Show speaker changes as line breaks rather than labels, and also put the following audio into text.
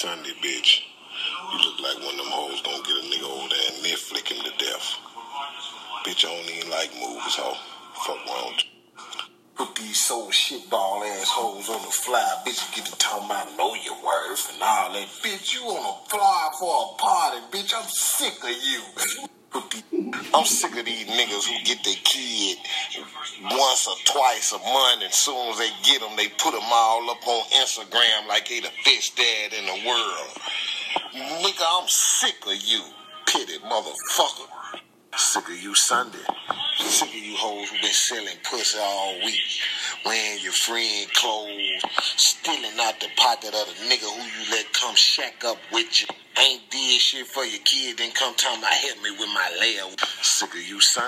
Sunday, bitch. You look like one of them hoes gonna get a nigga over there and Netflix him to death. Bitch, I don't even like movies, hoe. Fuck wrong. Put these soul shitball assholes on the fly. Bitches get to talking about know your worth and all that. Bitch, you on a fly for a party, bitch. I'm sick of you. I'm sick of these niggas who get their kid once or twice a month, and soon as they get them, they put them all up on Instagram like they the best dad in the world. Nigga, I'm sick of you, pity motherfucker. Sick of you Sunday. Sick of you hoes who been selling pussy all week, wearing your friend clothes, stealing out the pocket of the nigga who you let come shack up with you. Ain't did shit for your kid, then come talking about help me with my layup. Sick of you Sunday.